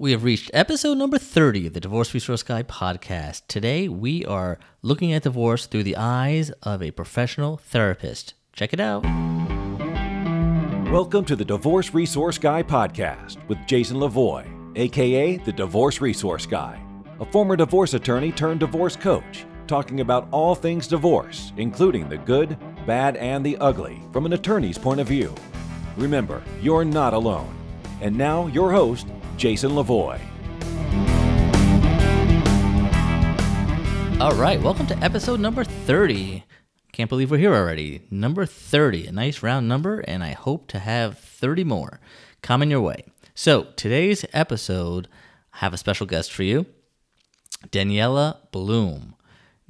We have reached episode number 30 of the Divorce Resource Guy podcast. Today, we are looking at divorce through the eyes of a professional therapist. Check it out. Welcome to the Divorce Resource Guy podcast with Jason Lavoie, aka the Divorce Resource Guy, a former divorce attorney turned divorce coach, talking about all things divorce, including the good, bad, and the ugly from an attorney's point of view. Remember, you're not alone. And now, your host, Jason Lavoie. All right, welcome to episode number 30. Can't believe we're here already. Number 30, a nice round number, and I hope to have 30 more coming your way. So, today's episode, I have a special guest for you Daniella Bloom.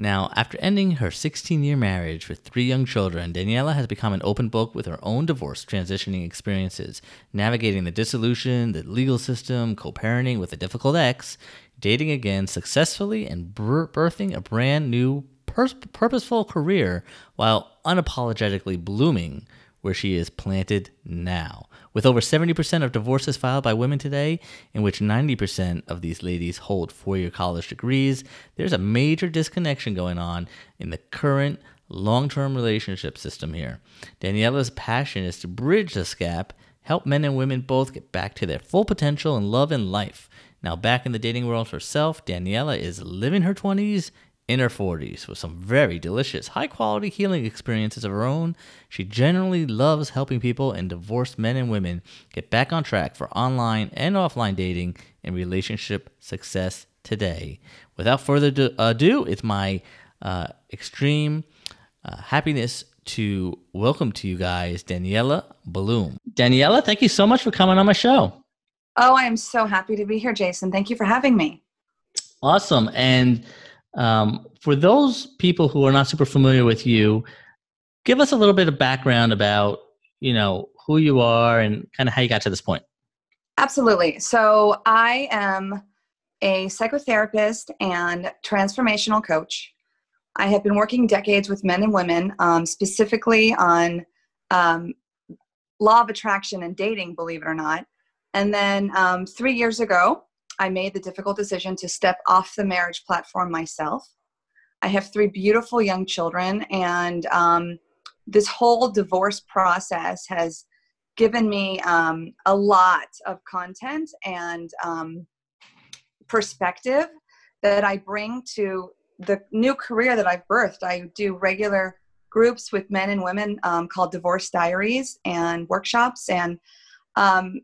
Now, after ending her 16 year marriage with three young children, Daniella has become an open book with her own divorce transitioning experiences, navigating the dissolution, the legal system, co parenting with a difficult ex, dating again successfully, and birthing a brand new pur- purposeful career while unapologetically blooming where she is planted now. With over 70% of divorces filed by women today, in which 90% of these ladies hold four year college degrees, there's a major disconnection going on in the current long term relationship system here. Daniella's passion is to bridge this gap, help men and women both get back to their full potential in love and life. Now, back in the dating world herself, Daniella is living her 20s in her 40s with some very delicious, high quality healing experiences of her own. She generally loves helping people and divorced men and women get back on track for online and offline dating and relationship success today. Without further ado, it's my uh, extreme uh, happiness to welcome to you guys Daniella Bloom. Daniella, thank you so much for coming on my show. Oh, I am so happy to be here, Jason. Thank you for having me. Awesome. And um, for those people who are not super familiar with you, give us a little bit of background about you know who you are and kind of how you got to this point. Absolutely. So I am a psychotherapist and transformational coach. I have been working decades with men and women, um, specifically on um, law of attraction and dating, believe it or not. And then um, three years ago, I made the difficult decision to step off the marriage platform myself. I have three beautiful young children, and um, this whole divorce process has given me um, a lot of content and um, perspective that I bring to the new career that I've birthed. I do regular groups with men and women um, called Divorce Diaries and workshops, and um,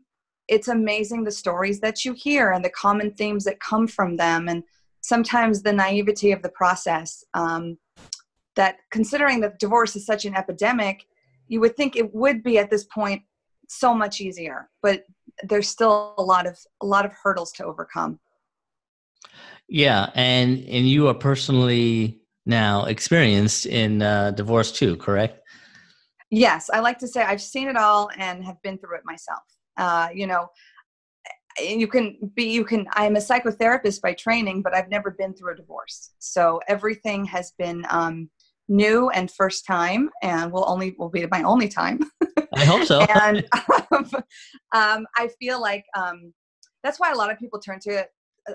it's amazing the stories that you hear and the common themes that come from them and sometimes the naivety of the process um, that considering that divorce is such an epidemic you would think it would be at this point so much easier but there's still a lot of a lot of hurdles to overcome. Yeah and and you are personally now experienced in uh, divorce too correct? Yes i like to say i've seen it all and have been through it myself uh, you know you can be you can i'm a psychotherapist by training but i've never been through a divorce. So everything has been um, new and first time and will only will be my only time. I hope so. And um, um, i feel like um, that's why a lot of people turn to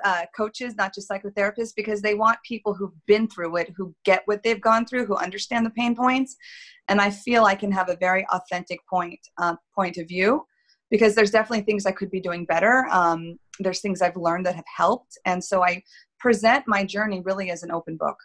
uh, coaches not just psychotherapists because they want people who've been through it who get what they've gone through who understand the pain points. And i feel i can have a very authentic point uh, point of view because there's definitely things I could be doing better. Um, there's things I've learned that have helped. And so I present my journey really as an open book.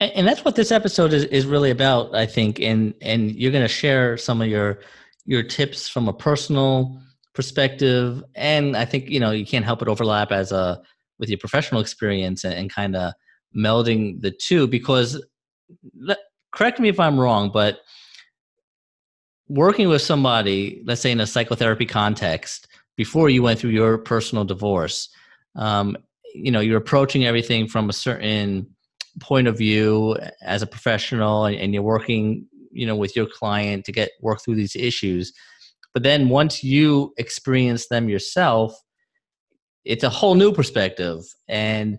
And that's what this episode is, is really about, I think. And, and you're going to share some of your, your tips from a personal perspective. And I think, you know, you can't help but overlap as a, with your professional experience and, and kind of melding the two because correct me if I'm wrong, but working with somebody, let's say in a psychotherapy context, before you went through your personal divorce, um, you know, you're approaching everything from a certain point of view as a professional, and, and you're working, you know, with your client to get work through these issues. But then once you experience them yourself, it's a whole new perspective, and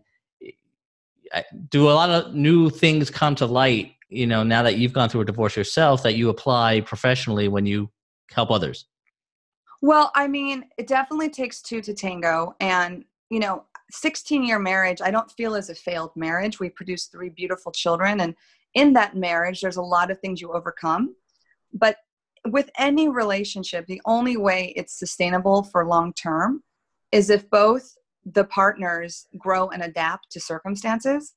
do a lot of new things come to light you know now that you've gone through a divorce yourself that you apply professionally when you help others Well, I mean, it definitely takes two to tango. And, you know, 16 year marriage, I don't feel as a failed marriage. We produced three beautiful children. And in that marriage, there's a lot of things you overcome. But with any relationship, the only way it's sustainable for long term is if both the partners grow and adapt to circumstances.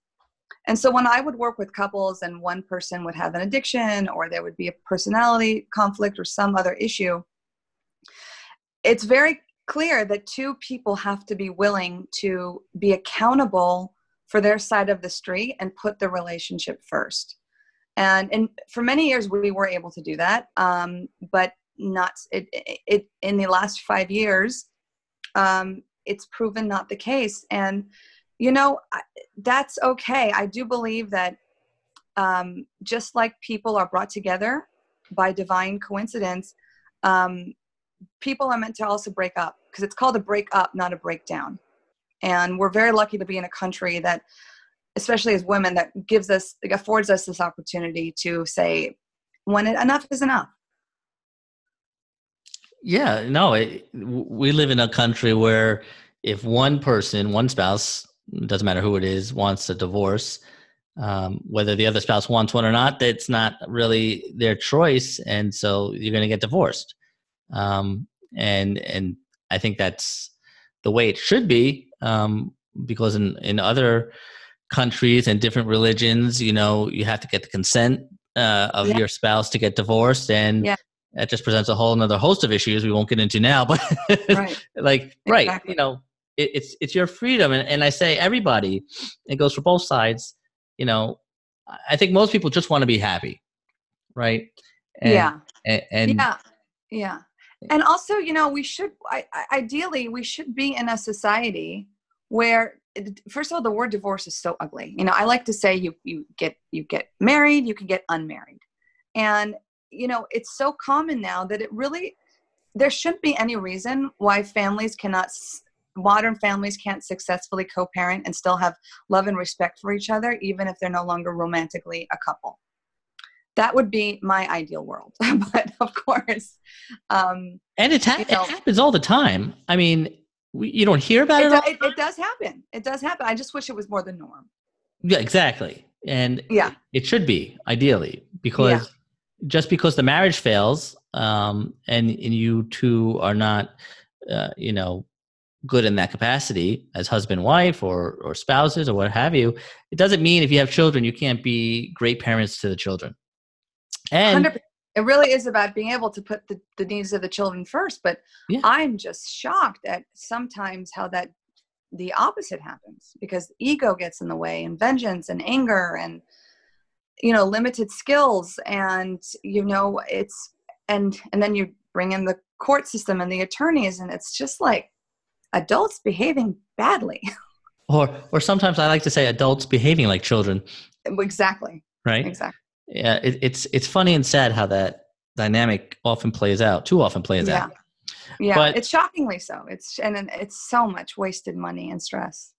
And so when I would work with couples and one person would have an addiction or there would be a personality conflict or some other issue, it's very clear that two people have to be willing to be accountable for their side of the street and put the relationship first. And, and for many years we were able to do that, um, but not it, it, in the last five years. Um, it's proven not the case, and you know that's okay. I do believe that um, just like people are brought together by divine coincidence, um, people are meant to also break up because it's called a break up, not a breakdown. And we're very lucky to be in a country that, especially as women, that gives us, affords us this opportunity to say, when it, enough is enough. Yeah, no, it, we live in a country where if one person, one spouse, doesn't matter who it is, wants a divorce, um, whether the other spouse wants one or not, that's not really their choice, and so you're going to get divorced um, and and I think that's the way it should be um, because in in other countries and different religions, you know, you have to get the consent uh, of yeah. your spouse to get divorced, and yeah. that just presents a whole another host of issues we won't get into now. But right. like, exactly. right, you know, it, it's it's your freedom, and, and I say everybody, it goes for both sides. You know, I think most people just want to be happy, right? And, yeah. And, and yeah, yeah and also you know we should I, ideally we should be in a society where eh, first of all the word divorce is so ugly you know i like to say you you get you get married you can get unmarried and you know it's so common now that it really there shouldn't be any reason why families cannot modern families can't successfully co-parent and still have love and respect for each other even if they're no longer romantically a couple. That would be my ideal world but of course um and it, ha- you know, it happens all the time. I mean we, you don't hear about it, it, it, it does happen. It does happen. I just wish it was more the norm. Yeah exactly. And yeah. it should be ideally because yeah. just because the marriage fails um and, and you two are not uh, you know good in that capacity as husband wife or or spouses or what have you it doesn't mean if you have children you can't be great parents to the children and 100%. it really is about being able to put the, the needs of the children first. But yeah. I'm just shocked at sometimes how that the opposite happens because ego gets in the way and vengeance and anger and you know limited skills and you know it's and and then you bring in the court system and the attorneys and it's just like adults behaving badly or or sometimes i like to say adults behaving like children exactly right exactly yeah, it, it's it's funny and sad how that dynamic often plays out. Too often plays yeah. out. Yeah, but, it's shockingly so. It's and it's so much wasted money and stress.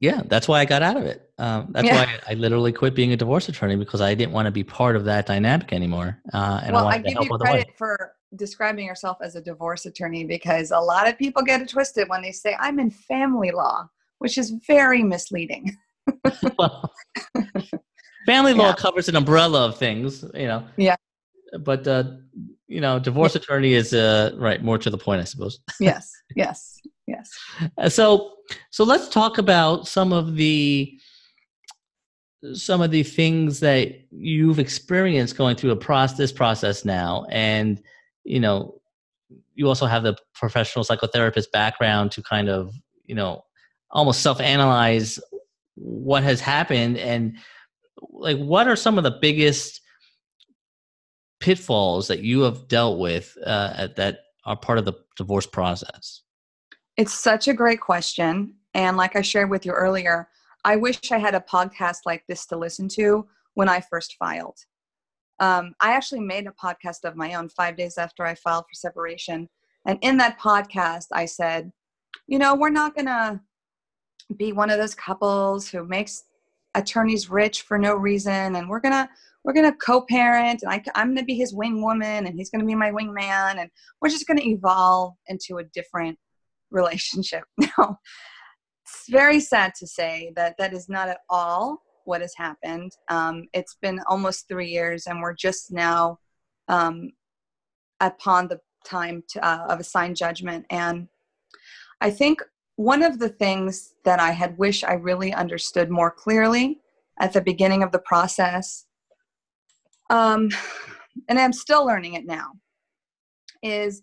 Yeah, that's why I got out of it. Um, that's yeah. why I, literally quit being a divorce attorney because I didn't want to be part of that dynamic anymore. Uh, and well, I, I give you credit for describing yourself as a divorce attorney because a lot of people get it twisted when they say I'm in family law, which is very misleading. well, Family law yeah. covers an umbrella of things, you know. Yeah. But uh, you know, divorce yeah. attorney is uh, right more to the point, I suppose. yes. Yes. Yes. Uh, so, so let's talk about some of the some of the things that you've experienced going through a process this process now, and you know, you also have the professional psychotherapist background to kind of you know almost self analyze what has happened and like what are some of the biggest pitfalls that you have dealt with uh, that are part of the divorce process? It's such a great question. And like I shared with you earlier, I wish I had a podcast like this to listen to when I first filed. Um, I actually made a podcast of my own five days after I filed for separation. And in that podcast, I said, you know, we're not going to be one of those couples who makes attorney's rich for no reason. And we're gonna we're gonna co-parent. And I, i'm gonna be his wing woman and he's gonna be my wing man. And we're just gonna evolve into a different relationship now. It's very sad to say that that is not at all what has happened. Um, it's been almost three years and we're just now um, upon the time to, uh, of a signed judgment. And i think one of the things that I had wished I really understood more clearly at the beginning of the process, um, and I'm still learning it now, is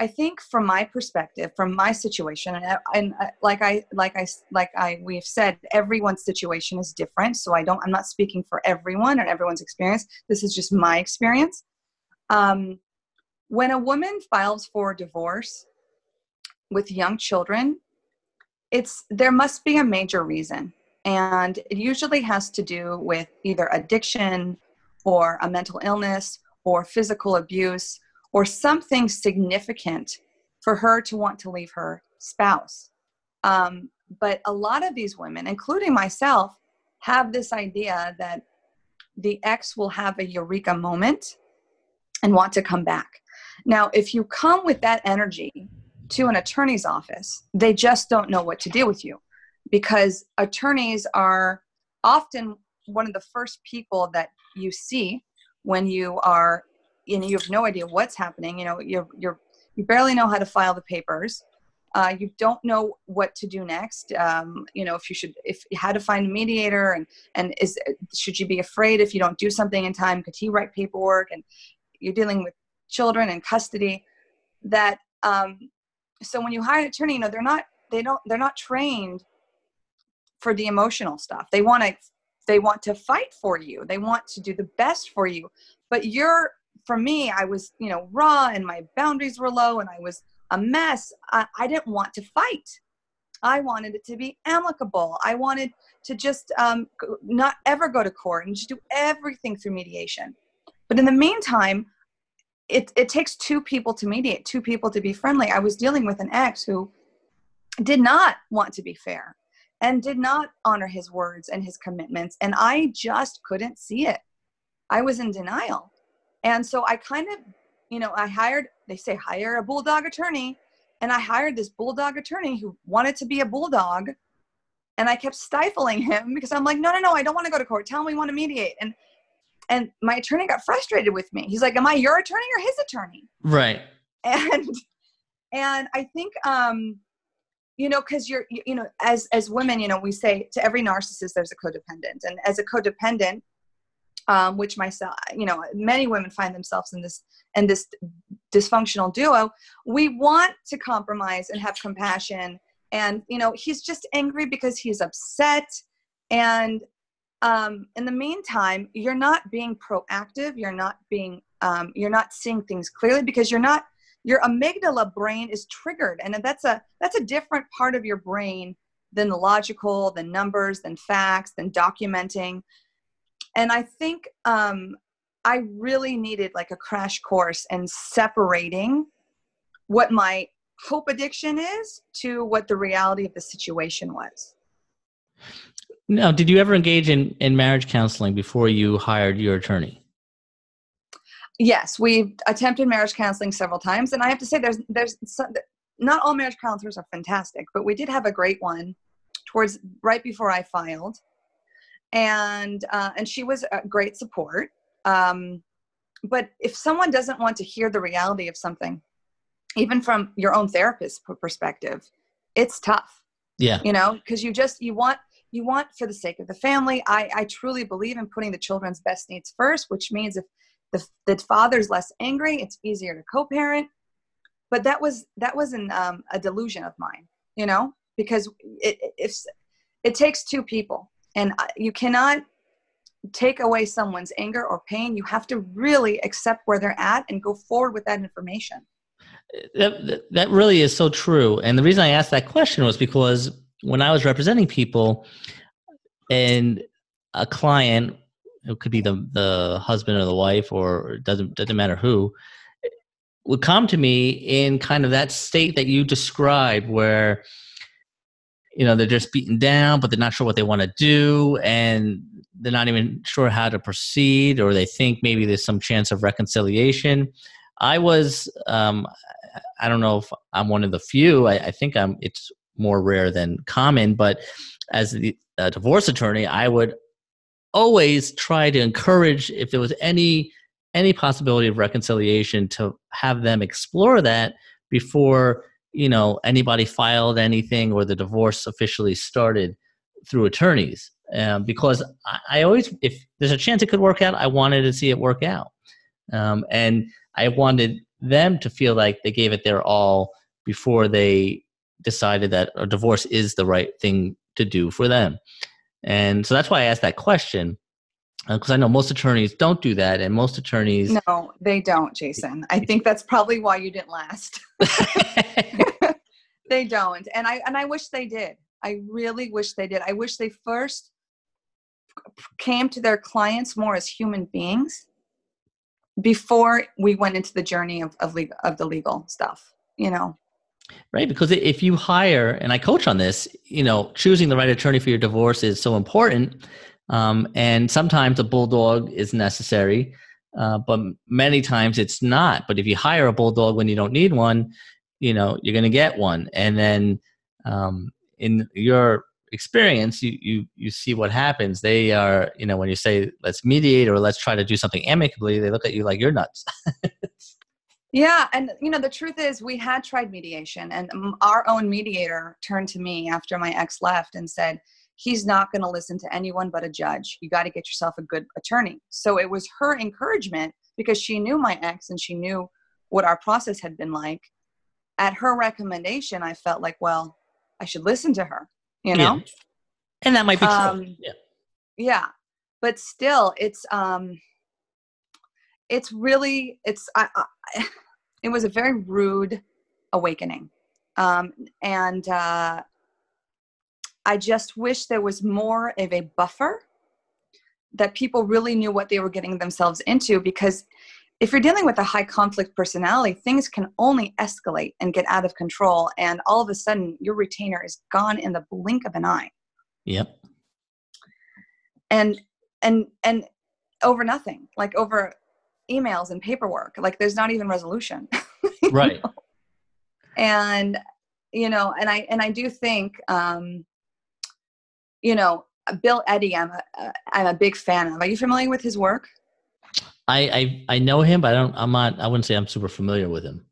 I think from my perspective, from my situation, and, and like I like I like I we've said, everyone's situation is different. So I don't I'm not speaking for everyone or everyone's experience. This is just my experience. Um, when a woman files for divorce with young children, it's there must be a major reason and it usually has to do with either addiction or a mental illness or physical abuse or something significant for her to want to leave her spouse. Um, but a lot of these women including myself have this idea that the ex will have a eureka moment and want to come back. Now if you come with that energy to an attorney's office, they just don't know what to do with you because attorneys are often one of the first people that you see when you are you know you have no idea what's happening you know you're you're you barely know how to file the papers. Uh, you don't know what to do next. Um, you know if you should if you had to find a mediator and and is should you be afraid if you don't do something in time? Could he write paperwork? And you're dealing with children and custody that um, so when you hire an attorney you know they're not they don't they're not trained for the emotional stuff. They want to they want to fight for you. They want to do the best for you. But you're for me i was you know raw and my boundaries were low and i was a mess i, I didn't want to fight i wanted it to be amicable i wanted to just um, not ever go to court and just do everything through mediation but in the meantime it, it takes two people to mediate, two people to be friendly. I was dealing with an ex who did not want to be fair and did not honor his words and his commitments. And I just couldn't see it. I was in denial. And so I kind of, you know, I hired, they say hire a bulldog attorney. And I hired this bulldog attorney who wanted to be a bulldog. And I kept stifling him because I'm like, no, no, no, I don't want to go to court. Tell him we want to mediate. And and my attorney got frustrated with me. He's like, "Am I your attorney or his attorney?" Right. And and I think um you know because you're you know as as women you know we say to every narcissist there's a codependent and as a codependent um, which myself you know many women find themselves in this in this dysfunctional duo we want to compromise and have compassion and you know he's just angry because he's upset and um, in the meantime, you're not being proactive. You're not being, um, you're not seeing things clearly because you're not, your amygdala brain is triggered. And that's a, that's a different part of your brain than the logical, than numbers, than facts, than documenting. And I think um, I really needed like a crash course in separating what my hope addiction is to what the reality of the situation was. Now, did you ever engage in, in marriage counseling before you hired your attorney? Yes, we've attempted marriage counseling several times, and I have to say, there's there's some, not all marriage counselors are fantastic, but we did have a great one towards right before I filed, and uh, and she was a great support. Um, but if someone doesn't want to hear the reality of something, even from your own therapist perspective, it's tough. Yeah, you know, because you just you want you want for the sake of the family. I, I truly believe in putting the children's best needs first, which means if the, the father's less angry, it's easier to co-parent. But that was that was an, um, a delusion of mine, you know, because it, if it takes two people, and you cannot take away someone's anger or pain. You have to really accept where they're at and go forward with that information. That, that really is so true. And the reason I asked that question was because when I was representing people and a client, it could be the the husband or the wife or doesn't doesn't matter who, would come to me in kind of that state that you described where you know they're just beaten down but they're not sure what they want to do and they're not even sure how to proceed or they think maybe there's some chance of reconciliation. I was um, i don't know if i'm one of the few i, I think i'm it's more rare than common but as the a divorce attorney i would always try to encourage if there was any any possibility of reconciliation to have them explore that before you know anybody filed anything or the divorce officially started through attorneys. Um, because I, I, always if there's a chance it could work out i wanted to see it work out. Um, and i wanted them to feel like they gave it their all before they decided that a divorce is the right thing to do for them. And so that's why i asked that question because uh, I know most attorneys don't do that, and most attorneys no, they don't, Jason. I think that's probably why you didn't last. they don't, and I and I wish they did. I really wish they did. I wish they first came to their clients more as human beings before we went into the journey of of, legal, of the legal stuff. You know, right? Because if you hire, and I coach on this, you know, choosing the right attorney for your divorce is so important um, and sometimes a bulldog is necessary, uh, but many times it's not. But if you hire a bulldog when you don't need one, you know you're going to get one. And then um, in your experience, you, you you see what happens. They are, you know, when you say let's mediate or let's try to do something amicably, they look at you like you're nuts. Yeah, and you know the truth is we had tried mediation and our own mediator turned to me after my ex left and said, he's not going to listen to anyone but a judge. You got to get yourself a good attorney. So it was her encouragement because she knew my ex and she knew what our process had been like. At her recommendation, I felt like, well, I should listen to her, you know? Yeah. And that might be true. Um, yeah. Yeah. But still, it's, um, it's really, it's, I, I it was a very rude awakening. Um, and, uh, I just wish there was more of a buffer that people really knew what they were getting themselves into because if you're dealing with a high conflict personality, things can only escalate and get out of control. And all of a sudden, your retainer is gone in the blink of an eye. Yep. And, and, and over nothing, like over emails and paperwork, like there's not even resolution. right. Know? And, you know, and I, and I do think, um, you know, Bill Eddy, I'm a, I'm a big fan of. Are you familiar with his work? I, I, I know him, but I don't. I'm not. I wouldn't say I'm super familiar with him.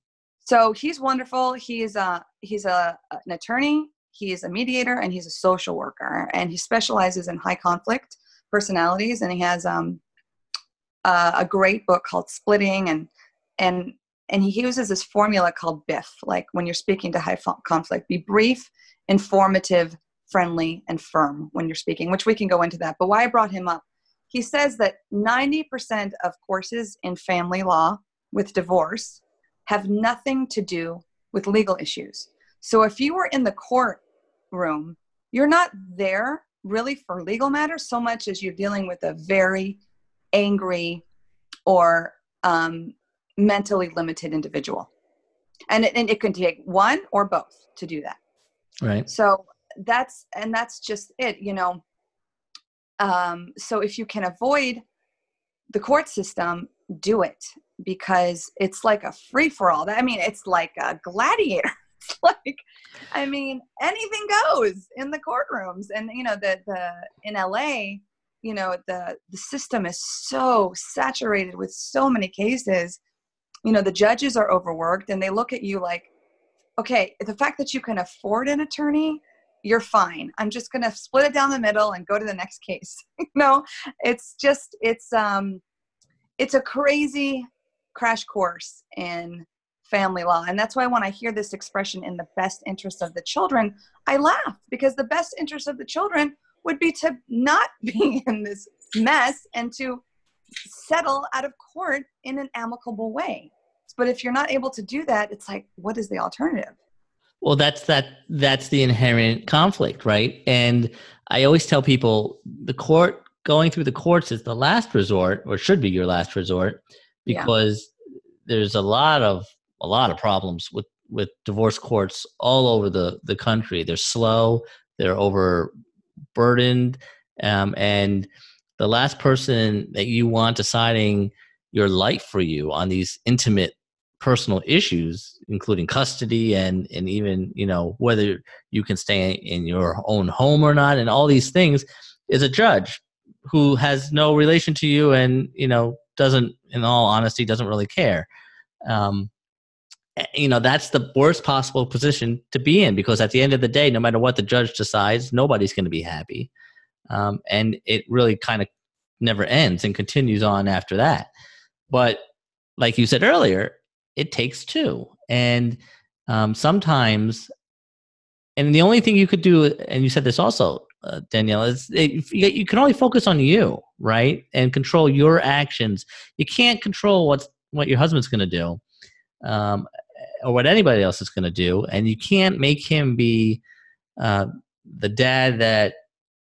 So he's wonderful. He's a he's a an attorney. He's a mediator, and he's a social worker. And he specializes in high conflict personalities. And he has um uh, a great book called Splitting, and and and he uses this formula called BIF. Like when you're speaking to high conflict, be brief, informative, friendly, and firm when you're speaking, which we can go into that. But why I brought him up, he says that 90% of courses in family law with divorce have nothing to do with legal issues. So if you were in the courtroom, you're not there really for legal matters so much as you're dealing with a very angry or um, mentally limited individual. And it, and it can take one or both to do that. Right. So that's and that's just it you know? Um, so if you can avoid the court system do it because it's like a free for all i mean it's like a gladiator. It's like i mean anything goes in the courtrooms. And you know the the in la you know the the system is so saturated with so many cases. You know the judges are overworked and they look at you like okay the fact that you can afford an attorney you're fine. I'm just going to split it down the middle and go to the next case. no, it's just, it's, um, it's a crazy crash course in family law. And that's why when I hear this expression in the best interest of the children, I laugh because the best interest of the children would be to not be in this mess and to settle out of court in an amicable way. But if you're not able to do that, it's like, what is the alternative? Well, that's that. That's the inherent conflict, right? And I always tell people the court going through the courts is the last resort, or should be your last resort, because yeah. there's a lot of a lot of problems with with divorce courts all over the the country. They're slow. they're overburdened, um, and the last person that you want deciding your life for you on these intimate personal issues including custody and and even you know whether you can stay in your own home or not and all these things is a judge who has no relation to you and you know doesn't in all honesty doesn't really care. Um, you know that's the worst possible position to be in because at the end of the day no matter what the judge decides nobody's going to be happy. Um, and it really kind of never ends and continues on after that. But like you said earlier it takes two. And um, sometimes and the only thing you could do and you said this also uh, danielle is it, you can only focus on you right and control your actions. You can't control what's what your husband's going to do um, or what anybody else is going to do and you can't make him be uh, the dad that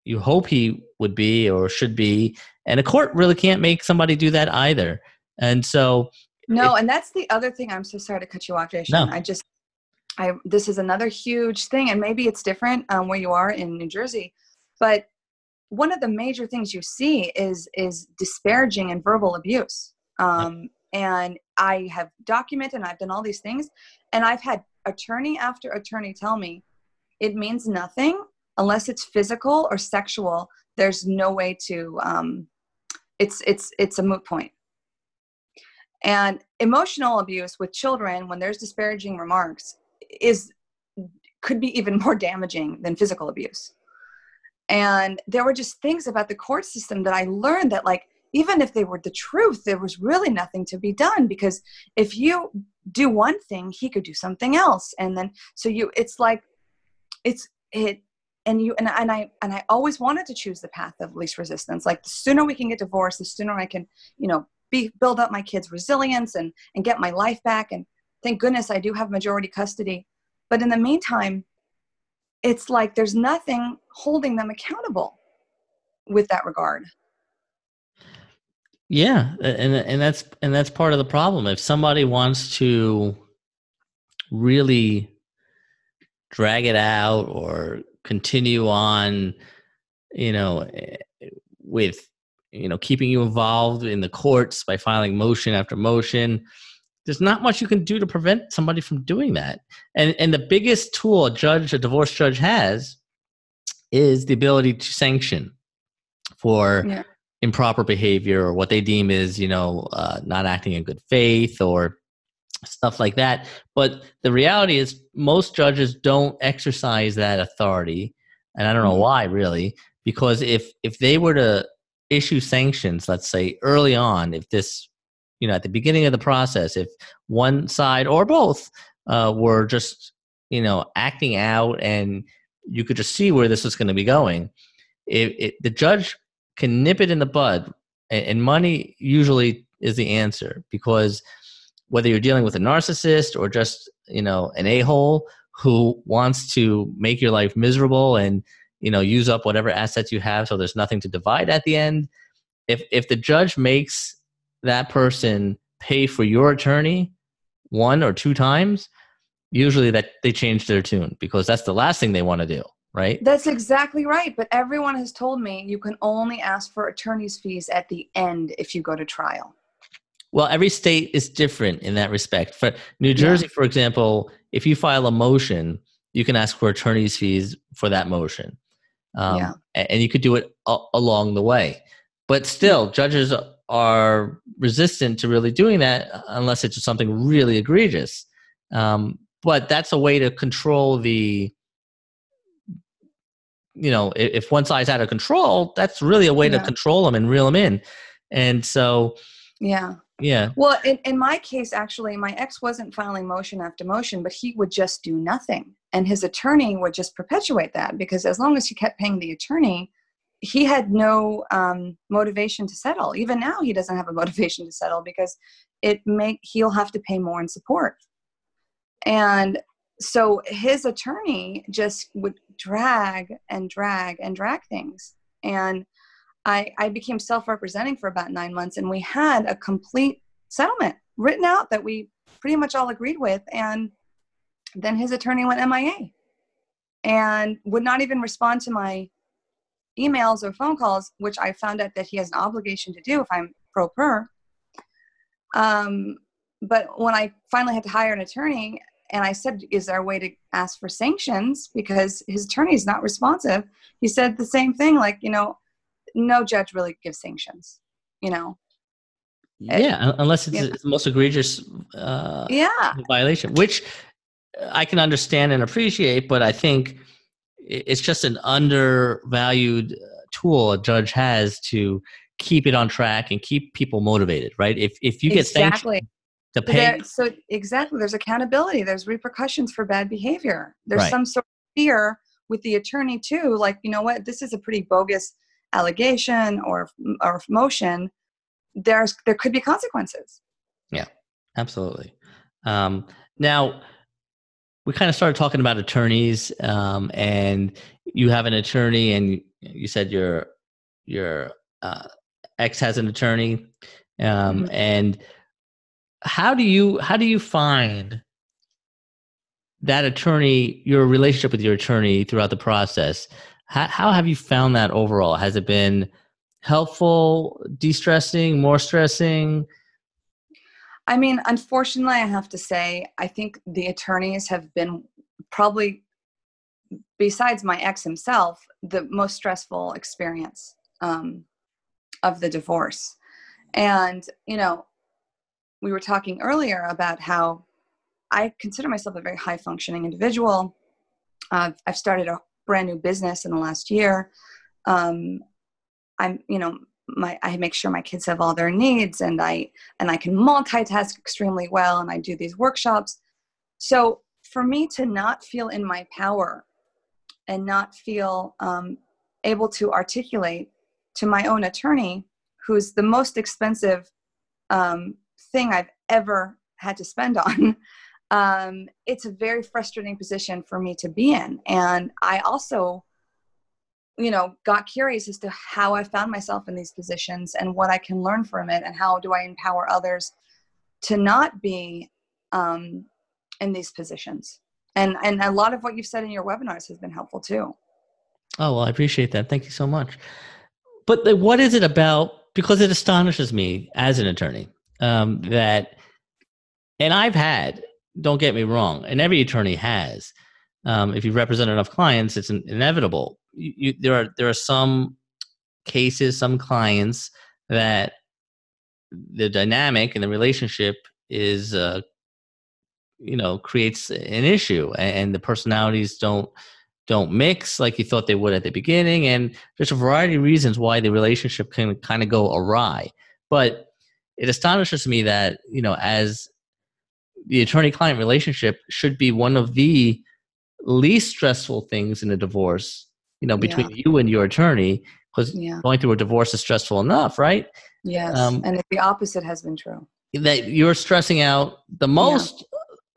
you hope he would be or should be and a court really can't make somebody do that either. And so no, and that's the other thing. I'm so sorry to cut you off, Jason. No. I just, I this is another huge thing, and maybe it's different um, where you are in New Jersey, but one of the major things you see is is disparaging and verbal abuse. Um, and I have documented, and I've done all these things, and I've had attorney after attorney tell me it means nothing unless it's physical or sexual. There's no way to. Um, it's it's it's a moot point and emotional abuse with children, when there's disparaging remarks, is could be even more damaging than physical abuse. And there were just things about the court system that I learned that, like, even if they were the truth, there was really nothing to be done because if you do one thing, he could do something else. And then, so you, it's like, it's, it, and you and, and i and i always wanted to choose the path of least resistance like the sooner we can get divorced the sooner i can you know be, build up my kids' resilience and, and get my life back. And thank goodness I do have majority custody. But in the meantime, it's like there's nothing holding them accountable with that regard. Yeah, and and that's and that's part of the problem. If somebody wants to really drag it out or continue on, you know, eh, with you know keeping you involved in the courts by filing motion after motion there's not much you can do to prevent somebody from doing that and and the biggest tool a judge a divorce judge has is the ability to sanction for yeah. improper behavior or what they deem is you know uh, not acting in good faith or stuff like that but the reality is most judges don't exercise that authority and i don't know mm-hmm. why really because if if they were to issue sanctions, let's say early on, if this, you know, at the beginning of the process, if one side or both uh, were just, you know, acting out and you could just see where this was going to be going, it, it, the judge can nip it in the bud. And, and money usually is the answer because whether you're dealing with a narcissist or just, you know, an a hole who wants to make your life miserable and you know use up whatever assets you have so there's nothing to divide at the end. If if the judge makes that person pay for your attorney one or two times usually that they change their tune because that's the last thing they want to do right? That's exactly right but everyone has told me you can only ask for attorney's fees at the end if you go to trial. Well every state is different in that respect for new jersey yeah. for example if you file a motion you can ask for attorney's fees for that motion um, yeah. and you could do it a- along the way. But still judges are resistant to really doing that unless it's something really egregious. Um, but that's a way to control the you know if one side's out of control that's really a way yeah. to control them and reel them in. And so yeah yeah. Well in, in my case actually my ex wasn't filing motion after motion but he would just do nothing. And his attorney would just perpetuate that because as long as he kept paying the attorney he had no um, motivation to settle. Even now he doesn't have a motivation to settle because it make he'll have to pay more in support. And so his attorney just would drag and drag and drag things. And i i became self-representing for about nine months and we had a complete settlement written out that we pretty much all agreed with and then his attorney went MIA. and would not even respond to my emails or phone calls, which I found out that he has an obligation to do if I'm pro per. Um, but when I finally had to hire an attorney, and I said, "Is there a way to ask for sanctions?" Because his attorney is not responsive. He said the same thing, like you know, no judge really gives sanctions. You know. Yeah, it, unless it's, the most egregious uh, yeah violation, which I can understand and appreciate, but I think it's just an undervalued uh, tool a judge has to keep it on track and keep people motivated, right? If if you get exactly. sanctioned to pay, there, so exactly, there's accountability. There's repercussions for bad behavior. There's Right. some sort of fear with the attorney too. Like you know what, this is a pretty bogus allegation or or motion. There's there could be consequences. Yeah, absolutely. Um, now, we kind of started talking about attorneys, um, and you have an attorney, and you said your your uh, ex has an attorney, um, Mhm. and how do you how do you find that attorney your relationship with your attorney throughout the process how, how have you found that overall has it been helpful de-stressing more stressing I mean, unfortunately, I have to say, I think the attorneys have been probably, besides my ex himself, the most stressful experience um, of the divorce. And, you know, we were talking earlier about how I consider myself a very high functioning individual. Uh, I've started a brand new business in the last year. Um, I'm, you know, my I make sure my kids have all their needs, and I and I can multitask extremely well, and I do these workshops. So for me to not feel in my power and not feel um, able to articulate to my own attorney, who's the most expensive um, thing I've ever had to spend on, um, it's a very frustrating position for me to be in. And I also, you know, got curious as to how I found myself in these positions and what I can learn from it, and how do I empower others to not be um, in these positions. And and a lot of what you've said in your webinars has been helpful too. oh well i appreciate that thank you so much but what is it about because it astonishes me as an attorney um, that and i've had don't get me wrong and every attorney has um, if you represent enough clients it's in- inevitable. You, you, there are there are some cases some clients that the dynamic and the relationship is uh, you know creates an issue and the personalities don't don't mix like you thought they would at the beginning and there's a variety of reasons why the relationship can kind of go awry. But it astonishes me that you know as the attorney client relationship should be one of the least stressful things in a divorce you know between you and your attorney because Yeah. going through a divorce is stressful enough right Yes. Um, and the opposite has been true. that you're stressing out the most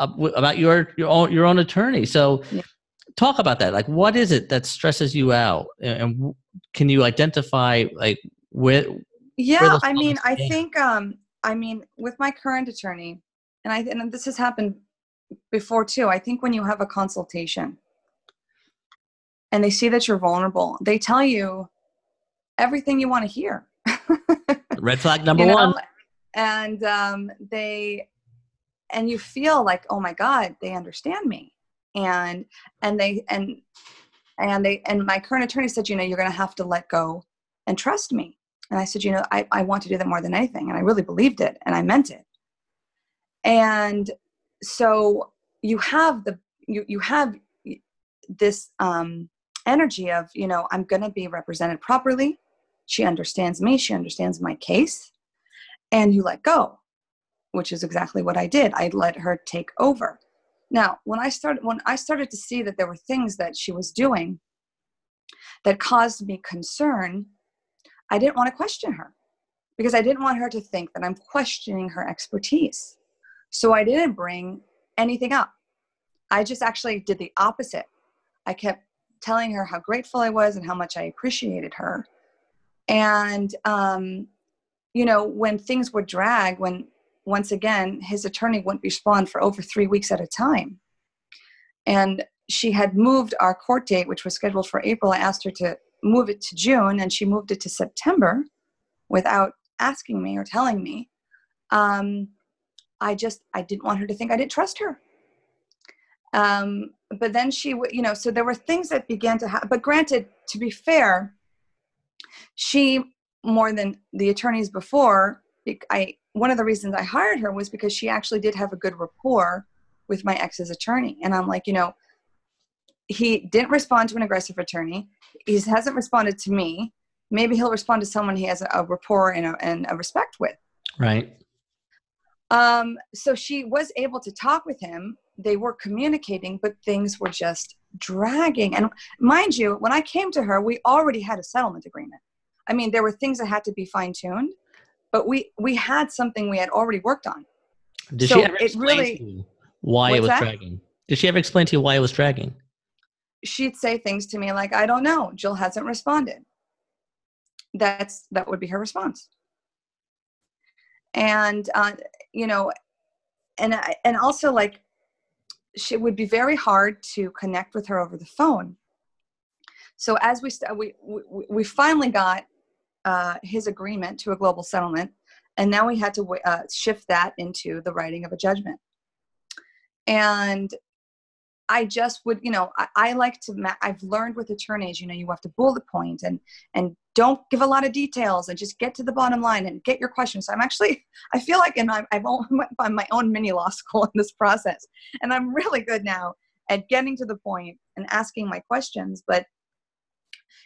ab- about your your own your own attorney. So Yeah. talk about that. Like what is it that stresses you out and, can you identify like where Yeah, those I mean, I think um I mean with my current attorney and I and this has happened before too. I think when you have a consultation and they see that you're vulnerable, they tell you everything you want to hear. red flag number you know? one? And um they and you feel like, "Oh my god, they understand me." And and they and and they and my current attorney said, "You know, you're going to have to let go and trust me." And I said, "You know, I I want to do that more than anything." And I really believed it and I meant it. And so you have the you you have this um energy of, you know, I'm going to be represented properly. She understands me, she understands my case. And you let go, which is exactly what I did. I let her take over. Now, when I started when I started to see that there were things that she was doing that caused me concern, I didn't want to question her because I didn't want her to think that I'm questioning her expertise. So I didn't bring anything up. I just actually did the opposite. I kept telling her how grateful I was and how much I appreciated her. And um, you know, when things would drag, when once again his attorney wouldn't respond for over three weeks at a time. And she had moved our court date, which was scheduled for April. I asked her to move it to June, and she moved it to September without asking me or telling me. Um, I just I didn't want her to think I didn't trust her. Um, but then she, you know, so there were things that began to happen. But granted, to be fair, she more than the attorneys before. I one of the reasons I hired her was because she actually did have a good rapport with my ex's attorney, and I'm like, you know, he didn't respond to an aggressive attorney. He hasn't responded to me. Maybe he'll respond to someone he has a, rapport and a, and a respect with. Right. Um, so she was able to talk with him. They were communicating, but things were just dragging. And mind you, when I came to her, we already had a settlement agreement. I mean, there were things that had to be fine tuned, but we we had something we had already worked on. Did so she ever explain really, to you why it was that? dragging? Did she ever explain to you why it was dragging? she'd say things to me like, I don't know, Jill hasn't responded. That's that would be her response. And uh, you know, and and also like, she would be very hard to connect with her over the phone. So as we st- we, we we finally got uh, his agreement to a global settlement, and now we had to uh, shift that into the writing of a judgment. And I just would, you know, I, I, like to. I've learned with attorneys, you know, you have to bullet point and and don't give a lot of details and just get to the bottom line and get your questions. So I'm actually, I feel like, and I've I'm my own mini law school in this process, and I'm really good now at getting to the point and asking my questions. But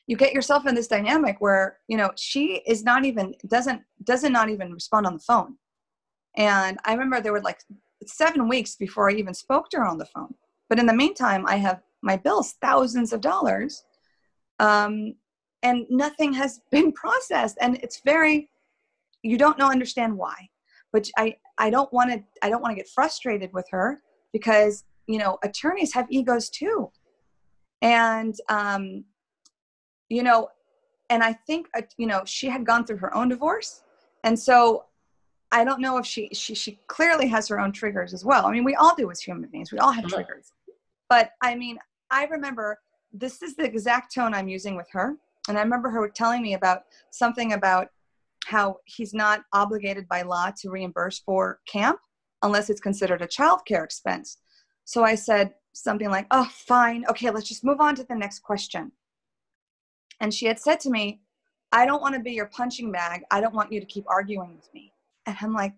you get yourself in this dynamic where you know she is not even doesn't doesn't not even respond on the phone, and I remember there were like seven weeks before I even spoke to her on the phone but in the meantime, I have my bills, thousands of dollars, um, and nothing has been processed. And it's very, you don't know, understand why. But I, I don't want to, I don't want to get frustrated with her because you know attorneys have egos too, and um, you know, and I think uh, you know she had gone through her own divorce, and so I don't know if she, she she clearly has her own triggers as well. I mean, we all do as human beings. We all have triggers. But I mean, I remember this is the exact tone I'm using with her. And I remember her telling me about something about how he's not obligated by law to reimburse for camp unless it's considered a child care expense. So I said something like, oh, fine. Okay, let's just move on to the next question. And she had said to me, I don't want to be your punching bag. I don't want you to keep arguing with me. And I'm like,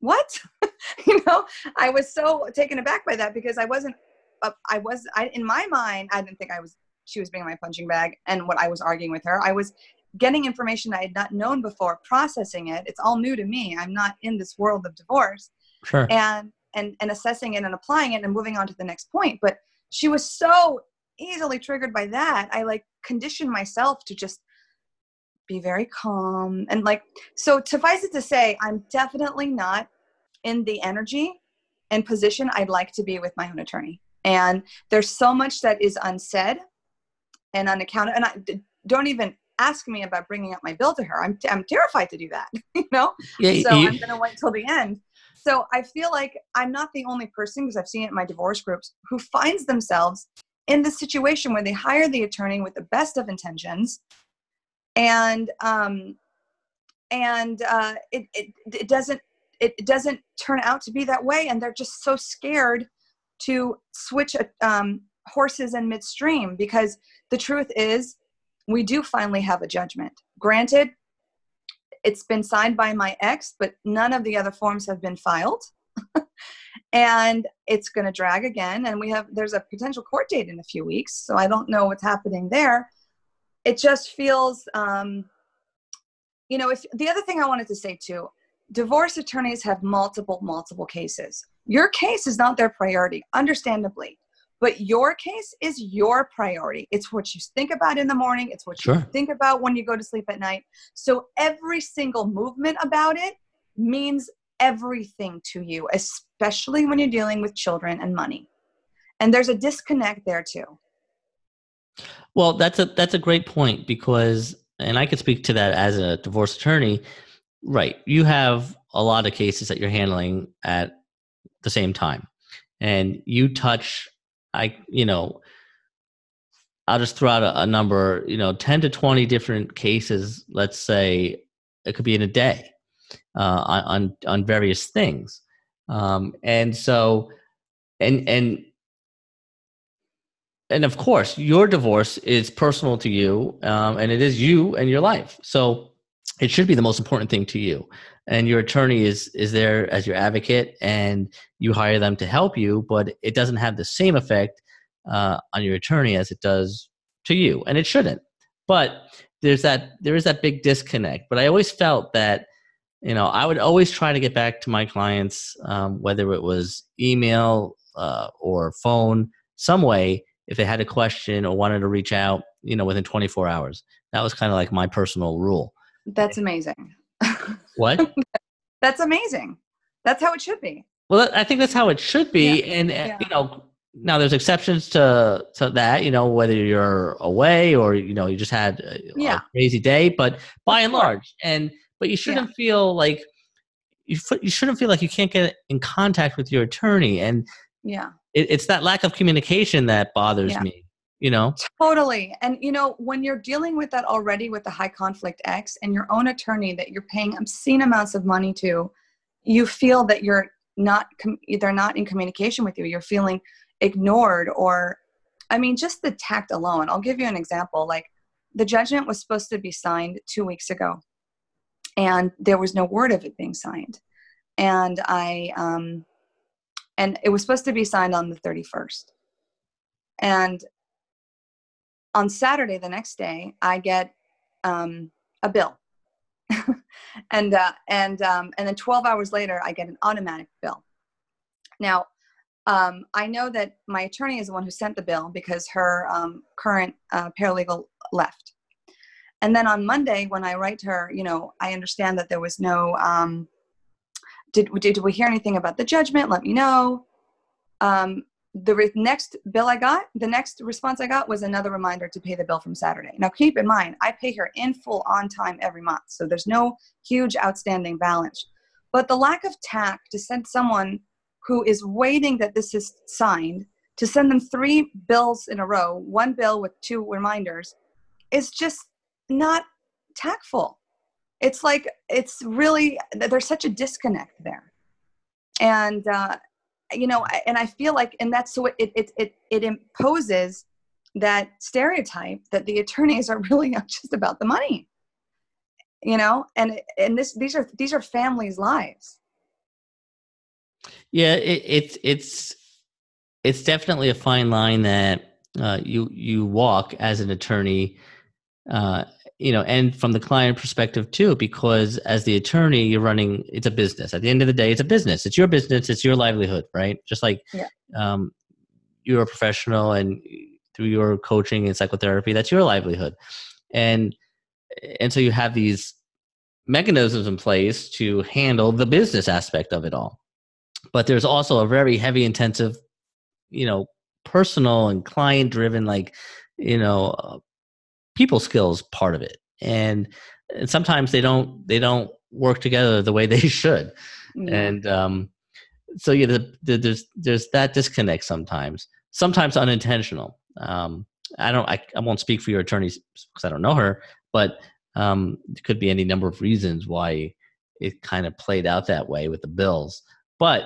what? you know, I was so taken aback by that because I wasn't uh, I was I in my mind I didn't think I was she was being my punching bag and what I was arguing with her. I was getting information I had not known before, processing it. It's all new to me. I'm not in this world of divorce. Sure. And and and assessing it and applying it and moving on to the next point. But she was so easily triggered by that. I like conditioned myself to just be very calm and like so suffice it to say i'm definitely not in the energy and position i'd like to be with my own attorney and there's so much that is unsaid and unaccounted and i don't even ask me about bringing up my bill to her. I'm, I'm terrified to do that you know? Yeah, so you, i'm going to wait till the end. So i feel like i'm not the only person because i've seen it in my divorce groups who finds themselves in the situation where they hire the attorney with the best of intentions. And um and uh it, it, it doesn't it doesn't turn out to be that way and they're just so scared to switch a, um, horses in midstream because the truth is we do finally have a judgment. Granted it's been signed by my ex but none of the other forms have been filed. And it's going to drag again and we have there's a potential court date in a few weeks so i don't know what's happening there. It just feels um, you know if the other thing i wanted to say too divorce attorneys have multiple multiple cases. Your case is not their priority, understandably. But your case is your priority. It's what you think about in the morning, it's what sure. you think about when you go to sleep at night. So every single movement about it means everything to you, especially when you're dealing with children and money. And there's a disconnect there too. Well, that's a that's a great point because and I could speak to that as a divorce attorney. Right. You have a lot of cases that you're handling at the same time. And you touch I, you know, I'll just throw out a, a, number, you know, 10 to 20 different cases, let's say it could be in a day uh, on, on various things. Um, and so, and, and, and of course, your divorce is personal to you, um, and it is you and your life. So it should be the most important thing to you. And your attorney is is there as your advocate, and you hire them to help you, but it doesn't have the same effect uh, on your attorney as it does to you, and it shouldn't. But there's that there is that big disconnect. But I always felt that you know I would always try to get back to my clients, um, whether it was email uh, or phone, some way if they had a question or wanted to reach out, you know, within 24 hours. That was kind of like my personal rule. That's amazing. What? That's amazing. That's how it should be. Well, I think that's how it should be, Yeah. and uh, Yeah. you know, now there's exceptions to to that. You know, whether you're away or you know you just had a, Yeah. a crazy day, but by and large, and but you shouldn't feel like you you shouldn't feel like you can't get in contact with your attorney, and Yeah. it, it's that lack of communication that bothers me. You know, Totally. And you know, when you're dealing with that already with the high conflict ex and your own attorney that you're paying obscene amounts of money to, you feel that you're not com- they're not in communication with you. You're feeling ignored or I mean just the tact alone. I'll give you an example. Like the judgment was supposed to be signed 2 weeks ago and there was no word of it being signed. And I um and it was supposed to be signed on the 31st. And on Saturday, the next day, I get um, a bill, and uh, and um, and then 12 hours later, I get an automatic bill. Now, um, I know that my attorney is the one who sent the bill because her um, current uh, paralegal left. And then on Monday, when I write to her, you know, I understand that there was no. Um, did, did we hear anything about the judgment? Let me know. Um, the re- next bill I got, the next response I got was another reminder to pay the bill from Saturday. Now, keep in mind, I pay her in full on time every month, so there's no huge outstanding balance. But the lack of tact to send someone who is waiting that this is signed to send them three bills in a row, one bill with two reminders, is just not tactful. It's like it's really there's such a disconnect there, and uh, you know and i feel like and that's so it it it, it imposes that stereotype that the attorneys are really just about the money you know and and this these are these are families lives yeah, it, it's it's it's definitely a fine line that uh, you you walk as an attorney. Uh, you know, and from the client perspective too, because as the attorney, you're running, it's a business. At the end of the day, it's a business. It's your business. It's your livelihood, right? Just like Yeah. um, you're a professional and through your coaching and psychotherapy, that's your livelihood. And, and so you have these mechanisms in place to handle the business aspect of it all. But there's also a very heavy intensive, you know, personal and client driven, like, you know, uh, people skills part of it. And, and sometimes they don't they don't work together the way they should. Yeah. and um so yeah the, the, there's there's that disconnect sometimes sometimes unintentional. Um i don't i, I won't speak for your attorney because i don't know her but um it could be any number of reasons why it kind of played out that way with the bills. But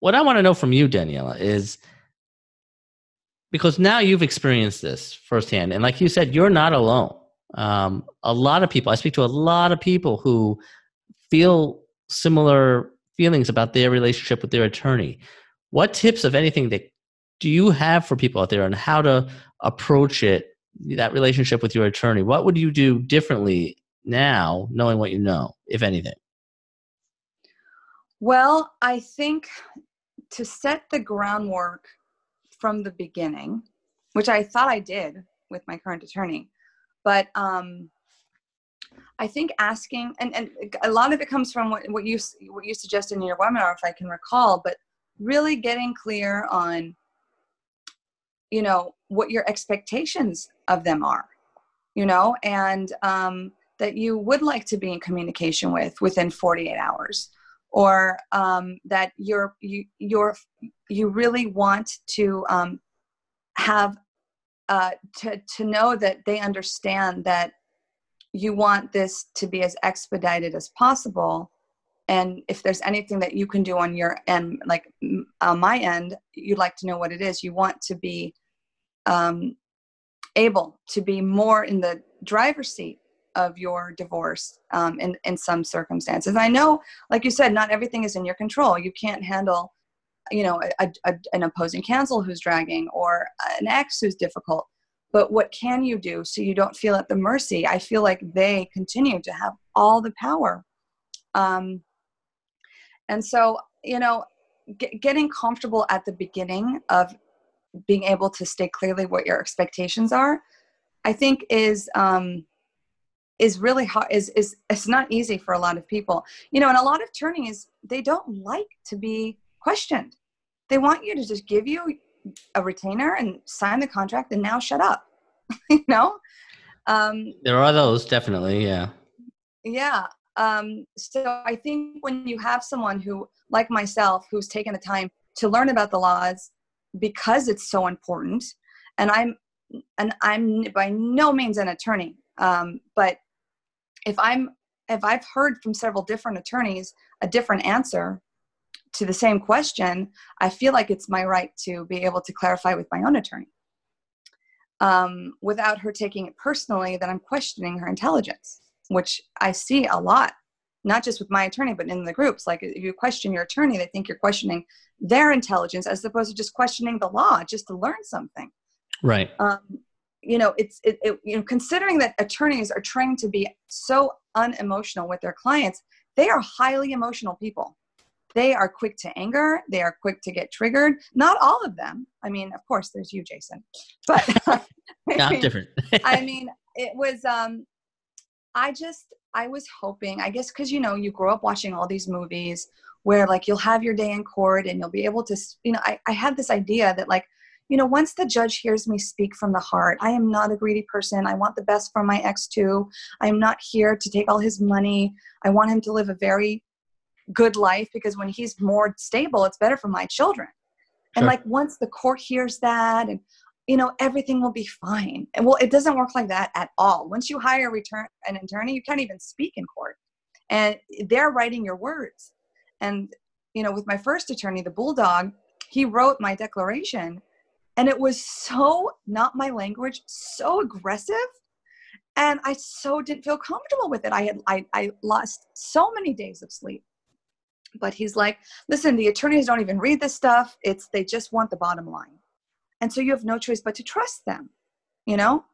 what i want to know from you Daniella is because now you've experienced this firsthand. And like you said you're not alone. Um, a lot of people i speak to a lot of people who feel similar feelings about their relationship with their attorney. What tips of anything that do you have for people out there on how to approach it that relationship with your attorney? What would you do differently now knowing what you know if anything? Well, I think to set the groundwork from the beginning, which I thought I did with my current attorney, but um, I think asking, and, and a lot of it comes from what, what you what you suggested in your webinar, if I can recall, but really getting clear on, you know, what your expectations of them are, you know, and um, that you would like to be in communication with within 48 hours or um, that you're you, you're you really want to um, have uh, to to know that they understand that you want this to be as expedited as possible. And if there's anything that you can do on your end like on my end you'd like to know what it is. You want to be um, able to be more in the driver's seat of your divorce um, in, in some circumstances. I know like you said not everything is in your control. You can't handle you know a, a, an opposing counsel who's dragging or an ex who's difficult. But what can you do so you don't feel at the mercy? I feel like they continue to have all the power. Um, and so you know g- getting comfortable at the beginning of being able to state clearly what your expectations are i think is um, is really hard is is it's not easy for a lot of people. You know and a lot of attorneys they don't like to be questioned they want you to just give you a retainer and sign the contract and now shut up you know? Um there are those definitely yeah. Yeah um so i think when you have someone who like myself who's taken the time to learn about the laws because it's so important and i'm and i'm by no means an attorney um but if i'm if i've heard from several different attorneys a different answer to the same question, I feel like it's my right to be able to clarify with my own attorney. Um, without her taking it personally that I'm questioning her intelligence, which I see a lot, not just with my attorney, but in the groups. Like if you question your attorney, they think you're questioning their intelligence as opposed to just questioning the law just to learn something. Right. Um, you know, it's it, it, you know considering that attorneys are trained to be so unemotional with their clients, they are highly emotional people they are quick to anger. They are quick to get triggered. Not all of them. I mean of course there's you jason. But not mean, different. I mean it was um i just i was hoping i guess because you know you grow up watching all these movies where like you'll have your day in court and you'll be able to you know i, I had this idea that like you know once the judge hears me speak from the heart i am not a greedy person. I want the best for my ex too. I am not here to take all his money. I want him to live a very good life because when he's more stable it's better for my children. And like once the court hears that and you know everything will be fine. And well it doesn't work like that at all. Once you hire return an attorney you can't even speak in court. And they're writing your words. And you know with my first attorney the bulldog he wrote my declaration and it was so not my language so aggressive and i so didn't feel comfortable with it. I had i, I lost so many days of sleep but he's like listen the attorneys don't even read this stuff. It's they just want the bottom line. And so you have no choice but to trust them you know?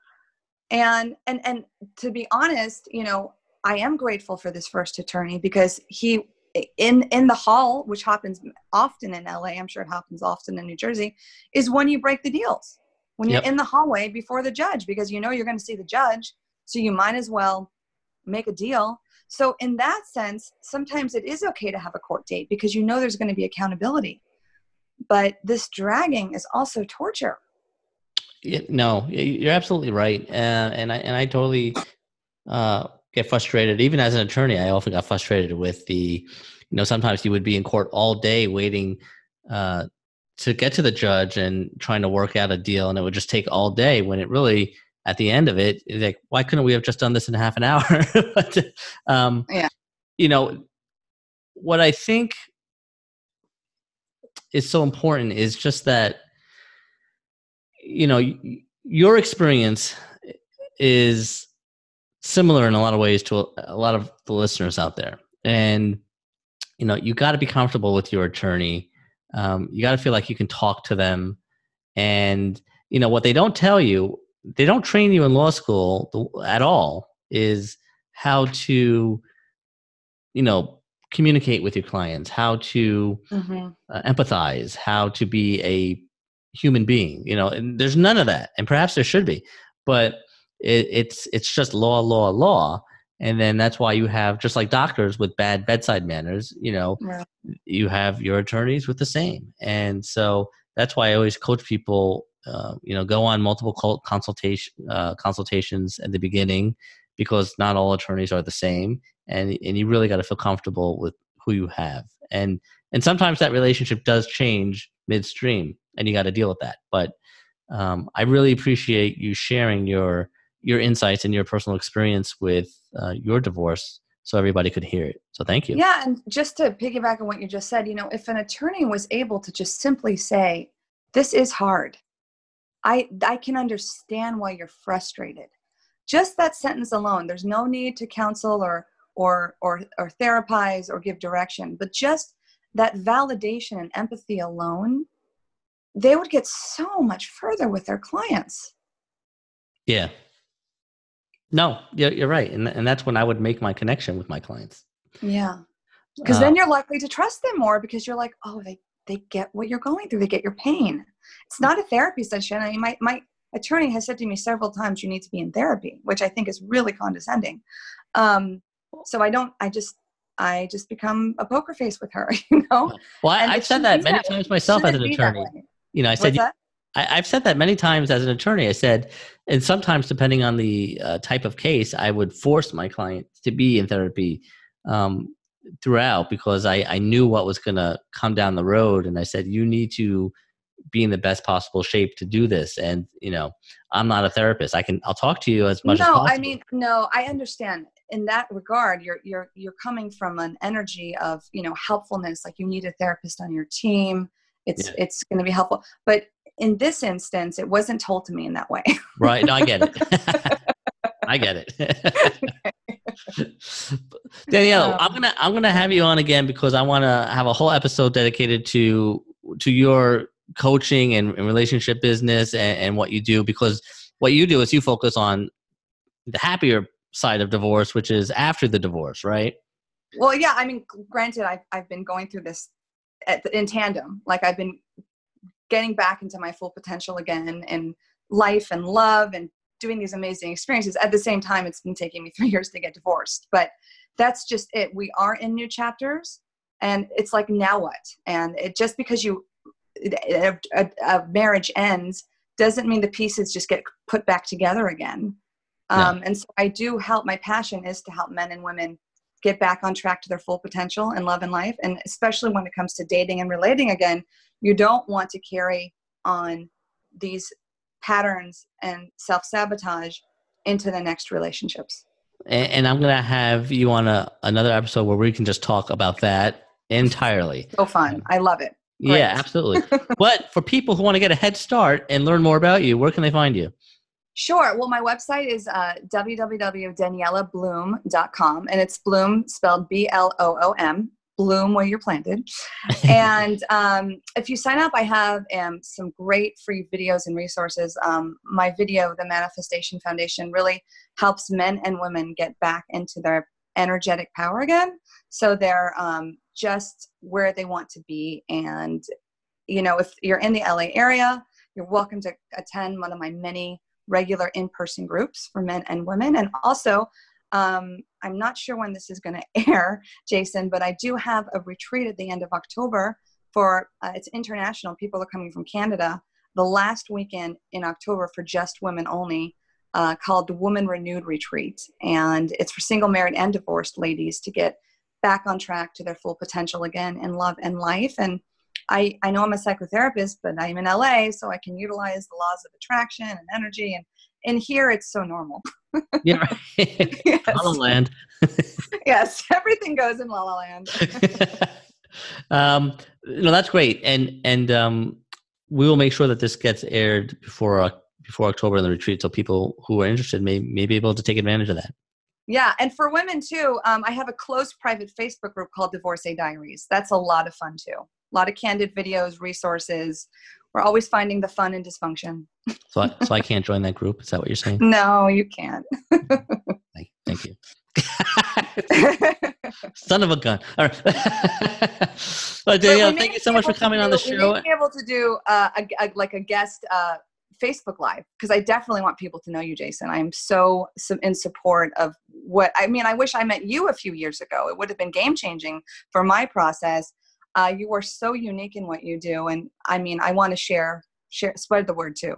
And and and to be honest you know i am grateful for this first attorney because he in in the hall which happens often in la i'm sure it happens often in new jersey is when you break the deals. When you're yep. in the hallway before the judge because you know you're going to see the judge so you might as well make a deal so, in that sense, sometimes it is okay to have a court date because you know there's going to be accountability. But this dragging is also torture. No, you're absolutely right, uh, and I and I totally uh, get frustrated. Even as an attorney, I often got frustrated with the, you know, sometimes you would be in court all day waiting uh, to get to the judge and trying to work out a deal, and it would just take all day when it really at the end of it, like, why couldn't we have just done this in half an hour? but, um, yeah. You know, what I think is so important is just that, you know, your experience is similar in a lot of ways to a, a lot of the listeners out there. And, you know, you got to be comfortable with your attorney. Um, you got to feel like you can talk to them. And, you know, what they don't tell you they don't train you in law school at all is how to you know communicate with your clients how to mm-hmm. uh, empathize how to be a human being you know and there's none of that and perhaps there should be but it, it's it's just law law law and then that's why you have just like doctors with bad bedside manners you know you have your attorneys with the same and so that's why i always coach people uh, you know go on multiple consultation uh, consultations at the beginning because not all attorneys are the same and and you really got to feel comfortable with who you have and and sometimes that relationship does change midstream, and you got to deal with that. But um, I really appreciate you sharing your your insights and your personal experience with uh, your divorce so everybody could hear it. So thank you. Yeah, and just to piggyback on what you just said, you know, if an attorney was able to just simply say, "This is hard," I I can understand why you're frustrated. Just that sentence alone. There's no need to counsel or or or or therapize or give direction, but just that validation and empathy alone, they would get so much further with their clients. Yeah. No, you're, you're right. And, and that's when I would make my connection with my clients. Yeah. Because uh, then you're likely to trust them more because you're like, oh, they, they get what you're going through. They get your pain. It's not a therapy session. I mean, my, my attorney has said to me several times, you need to be in therapy, which I think is really condescending. Um, so I don't, I just, I just become a poker face with her, you know? Well, I, have said that many that times myself as an attorney. You know, I said, I, have said that many times as an attorney. I said, and sometimes depending on the uh, type of case, I would force my client to be in therapy um, throughout because I, I knew what was going to come down the road. And I said, you need to be in the best possible shape to do this. And, you know, I'm not a therapist. I can, I'll talk to you as much no, as possible. I mean, no, I understand in that regard, you're, you're, you're coming from an energy of, you know, helpfulness. Like you need a therapist on your team. It's, yeah. it's going to be helpful. But in this instance, it wasn't told to me in that way. right. No, I get it. I get it. Danielle, um, I'm gonna I'm gonna have you on again because I want to have a whole episode dedicated to to your coaching and, and relationship business and, and, what you do because what you do is you focus on the happier side of divorce, which is after the divorce, right? Well, yeah. I mean, granted, I've I've been going through this at, in tandem. Like I've been getting back into my full potential again in life and love and doing these amazing experiences. At the same time, it's been taking me three years to get divorced, but that's just it. We are in new chapters, and it's like now what? And it just because you a, a, a marriage ends doesn't mean the pieces just get put back together again. Um, And so I do help. My passion is to help men and women get back on track to their full potential in love and life, and especially when it comes to dating and relating again. You don't want to carry on these patterns and self sabotage into the next relationships. And, and I'm going to have you on a, another episode where we can just talk about that entirely. So fun. I love it. Great. Yeah, absolutely. but for people who want to get a head start and learn more about you, where can they find you? Sure. Well, my website is uh, www.daniellabloom.com, and it's Bloom spelled B L O O M bloom where you're planted. and um, if you sign up, I have um, some great free videos and resources. Um, my video, The Manifestation Foundation, really helps men and women get back into their energetic power again. So they're um, just where they want to be. And, you know, if you're in the LA area, you're welcome to attend one of my many regular in person groups for men and women. And also, um, I'm not sure when this is going to air, Jason, but I do have a retreat at the end of October for uh, it's international. People are coming from Canada. The last weekend in October for just women only, uh, called the Woman Renewed Retreat, and it's for single, married, and divorced ladies to get back on track to their full potential again in love and life. And I, I know I'm a psychotherapist, but I'm in LA, so I can utilize the laws of attraction and energy. And in here, it's so normal. yeah, yes. La La Land. yes, everything goes in La La Land. um, no, that's great, and and um, we will make sure that this gets aired before uh, before October in the retreat, so people who are interested may may be able to take advantage of that. Yeah, and for women too, um, I have a close private Facebook group called Divorcee Diaries. That's a lot of fun too. A lot of candid videos, resources. We're always finding the fun and dysfunction. so, I, so I can't join that group. Is that what you're saying? No, you can't. thank, thank you. Son of a gun. All right. well, Danielle, thank you so much for coming do, on the show. We may be able to do uh, a, a, like a guest uh, Facebook Live because I definitely want people to know you, Jason. I'm so, so in support of what I mean. I wish I met you a few years ago. It would have been game changing for my process. Uh, you are so unique in what you do, and I mean, I want to share, share, spread the word too.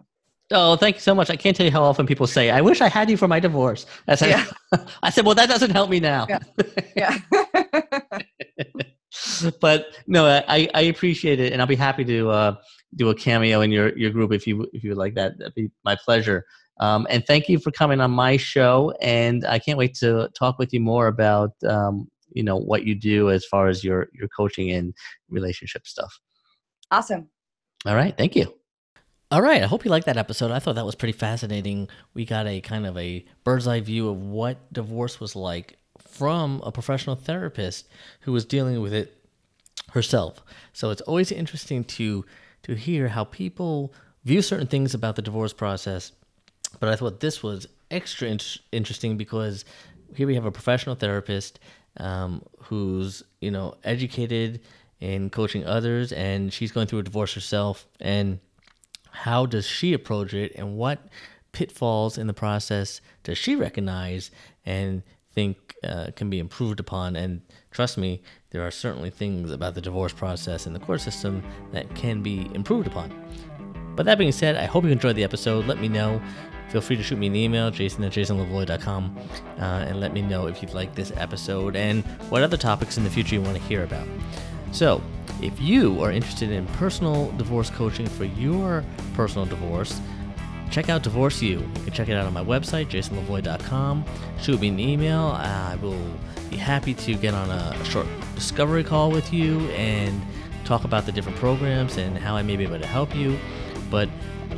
Oh, thank you so much. I can't tell you how often people say, "I wish I had you for my divorce." I said, Yeah. I said, "Well, that doesn't help me now." Yeah. yeah. but no, I, I appreciate it, and I'll be happy to uh, do a cameo in your, your group if you if you would like that. That'd be my pleasure. Um, and thank you for coming on my show. And I can't wait to talk with you more about um, you know what you do as far as your your coaching and relationship stuff. awesome. All right, thank you. All right, I hope you liked that episode. I thought that was pretty fascinating. We got a kind of a bird's eye view of what divorce was like from a professional therapist who was dealing with it herself. So it's always interesting to to hear how people view certain things about the divorce process. But I thought this was extra in- interesting because here we have a professional therapist um, who's you know educated in coaching others, and she's going through a divorce herself, and how does she approach it and what pitfalls in the process does she recognize and think uh, can be improved upon? And trust me there are certainly things about the divorce process and the court system that can be improved upon. But that being said i hope you enjoyed the episode. Let me know feel free to shoot me an email jason at jasonlevoy.com uh, and let me know if you'd like this episode and what other topics in the future you want to hear about so, if you are interested in personal divorce coaching for your personal divorce, check out Divorce You. You can check it out on my website, jasonlevoy.com. Shoot me an email. I will be happy to get on a short discovery call with you and talk about the different programs and how I may be able to help you. But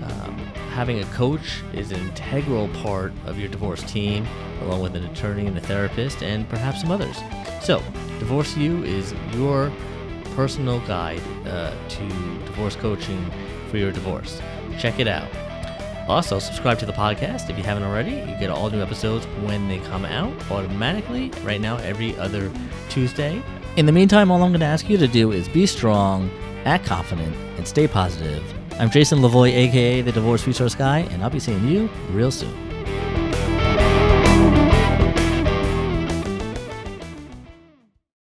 um, having a coach is an integral part of your divorce team, along with an attorney and a therapist, and perhaps some others. So, Divorce You is your personal guide uh, to divorce coaching for your divorce. Check it out. Also, subscribe to the podcast if you haven't already. You get all new episodes when they come out automatically, right now, every other Tuesday. In the meantime, all I'm going to ask you to do is be strong, act confident, and stay positive. I'm Jason Levoy, aka the Divorce Resource Guy, and I'll be seeing you real soon.